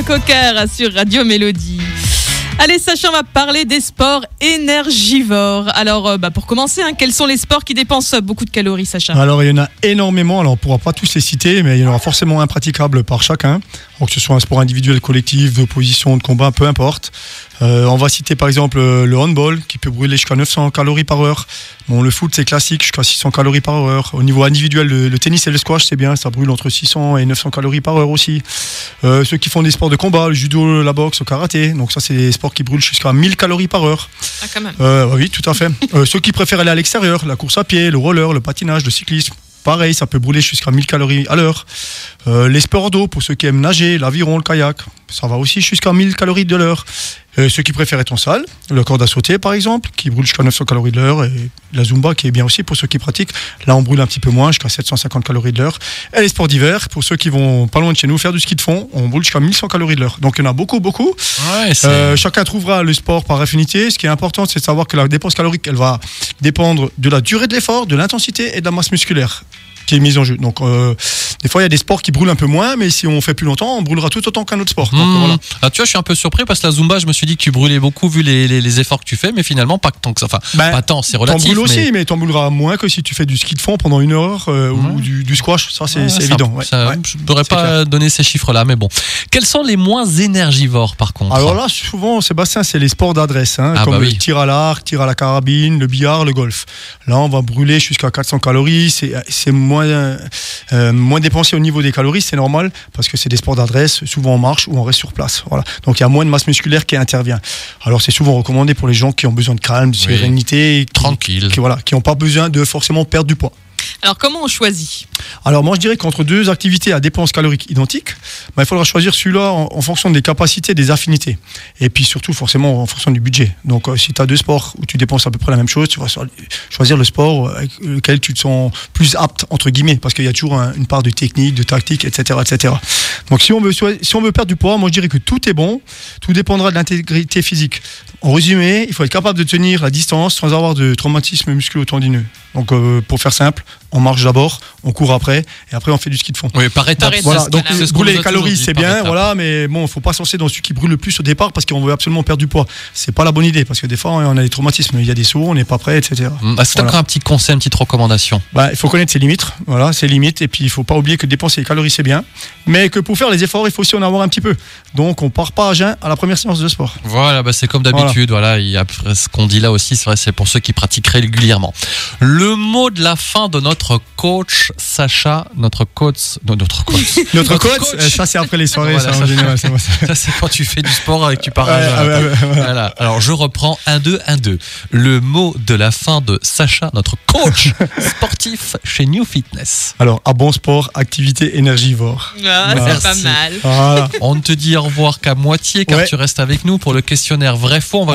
Cocker sur Radio Mélodie. Allez, Sacha, on va parler des sports énergivores. Alors, euh, bah, pour commencer, hein, quels sont les sports qui dépensent beaucoup de calories, Sacha? Alors, il y en a énormément. Alors, on ne pourra pas tous les citer, mais il y en aura forcément un par chacun. Donc, que ce soit un sport individuel, collectif, d'opposition, de combat, peu importe. Euh, on va citer par exemple euh, le handball qui peut brûler jusqu'à 900 calories par heure. Bon, le foot c'est classique jusqu'à 600 calories par heure. Au niveau individuel, le, tennis et le squash c'est bien, ça brûle entre 600 et 900 calories par heure aussi. Euh, ceux qui font des sports de combat, le judo, la boxe, le karaté, donc ça c'est des sports qui brûlent jusqu'à 1000 calories par heure. Ah quand même. oui, tout à fait. ceux qui préfèrent aller à l'extérieur, la course à pied, le roller, le patinage, le cyclisme, pareil, ça peut brûler jusqu'à 1000 calories à l'heure. Euh, les sports d'eau, pour ceux qui aiment nager, l'aviron, le kayak, ça va aussi jusqu'à 1000 calories de l'heure. Euh, ceux qui préfèrent être en salle, le corde à sauter par exemple, qui brûle jusqu'à 900 calories de l'heure, et la zumba qui est bien aussi pour ceux qui pratiquent. Là, on brûle un petit peu moins, jusqu'à 750 calories de l'heure. Et les sports d'hiver, pour ceux qui vont pas loin de chez nous faire du ski de fond, on brûle jusqu'à 1100 calories de l'heure. Donc il y en a beaucoup, beaucoup. Euh, chacun trouvera le sport par affinité. Ce qui est important, c'est de savoir que la dépense calorique, elle va dépendre de la durée de l'effort, de l'intensité et de la masse musculaire qui est mise en jeu. Donc, euh, des fois, il y a des sports qui brûlent un peu moins, mais si on fait plus longtemps, on brûlera tout autant qu'un autre sport. Hmm. ah, tu vois, je suis un peu surpris parce que la Zumba, je me suis dit que tu brûlais beaucoup vu les, les, efforts que tu fais, mais finalement, pas tant que ça. Enfin, ben, pas tant, c'est relatif. T'en brûles aussi, mais t'en brûleras moins que si tu fais du ski de fond pendant une heure euh, ou du, squash. Ça, c'est évident. Ça, je ne pourrais pas donner ces chiffres-là, mais bon. Quels sont les moins énergivores, par contre Alors là, souvent, Sébastien, c'est les sports d'adresse, hein, ah, comme bah le tir à l'arc, tir à la carabine, le billard, le golf. Là, on va brûler jusqu'à 400 calories. C'est moins euh, moins dépensé au niveau des calories, c'est normal parce que c'est des sports d'adresse, souvent on marche ou on reste sur place. Voilà. Donc il y a moins de masse musculaire qui intervient. Alors c'est souvent recommandé pour les gens qui ont besoin de calme, de sérénité, tranquille, qui, voilà, qui n'ont pas besoin de forcément perdre du poids. Alors comment on choisit? Alors moi je dirais qu'entre deux activités à dépenses caloriques identiques, bah, il faudra choisir celui-là en, fonction des capacités, des affinités. Et puis surtout forcément en fonction du budget. Donc euh, si tu as deux sports où tu dépenses à peu près la même chose, tu vas choisir le sport avec lequel tu te sens plus apte, entre guillemets, parce qu'il y a toujours une part de technique, de tactique, etc. etc. Donc si on, veut, si on veut perdre du poids, moi je dirais que tout est bon, tout dépendra de l'intégrité physique. En résumé, il faut être capable de tenir la distance sans avoir de traumatisme musculo-tendineux. Donc euh, pour faire simple, on marche d'abord, on court après, et après on fait du ski de fond. Oui, par étapes. Voilà, donc brûler les calories, c'est bien, voilà, mais bon, il faut pas se dans celui qui brûle le plus au départ parce qu'on veut absolument perdre du poids. C'est pas la bonne idée parce que des fois on a des traumatismes, il y a des sauts, on n'est pas prêt, etc. Mmh. Est-ce que tu as encore un petit conseil, une petite recommandation bah, Il faut connaître ses limites, voilà, ses limites, et puis il faut pas oublier que dépenser les calories c'est bien, mais que pour faire les efforts, il faut aussi en avoir un petit peu. Donc on part pas à jeun à la première séance de sport. Voilà, bah, c'est comme d'habitude, voilà. il y a ce qu'on dit là aussi, c'est vrai, c'est pour ceux qui pratiquent régulièrement. Le mot de la fin de notre coach Sacha, notre coach, notre coach, notre coach. Ça c'est après les soirées, ça, en général. Ça c'est quand tu fais du sport et que tu pars. voilà. Alors je reprends 1 2 1 2. Le mot de la fin de Sacha, notre coach sportif chez New Fitness. Alors à bon sport, activité énergivore. Ah, c'est pas mal. On ne te dit au revoir qu'à moitié car tu restes avec nous pour le questionnaire vrai faux.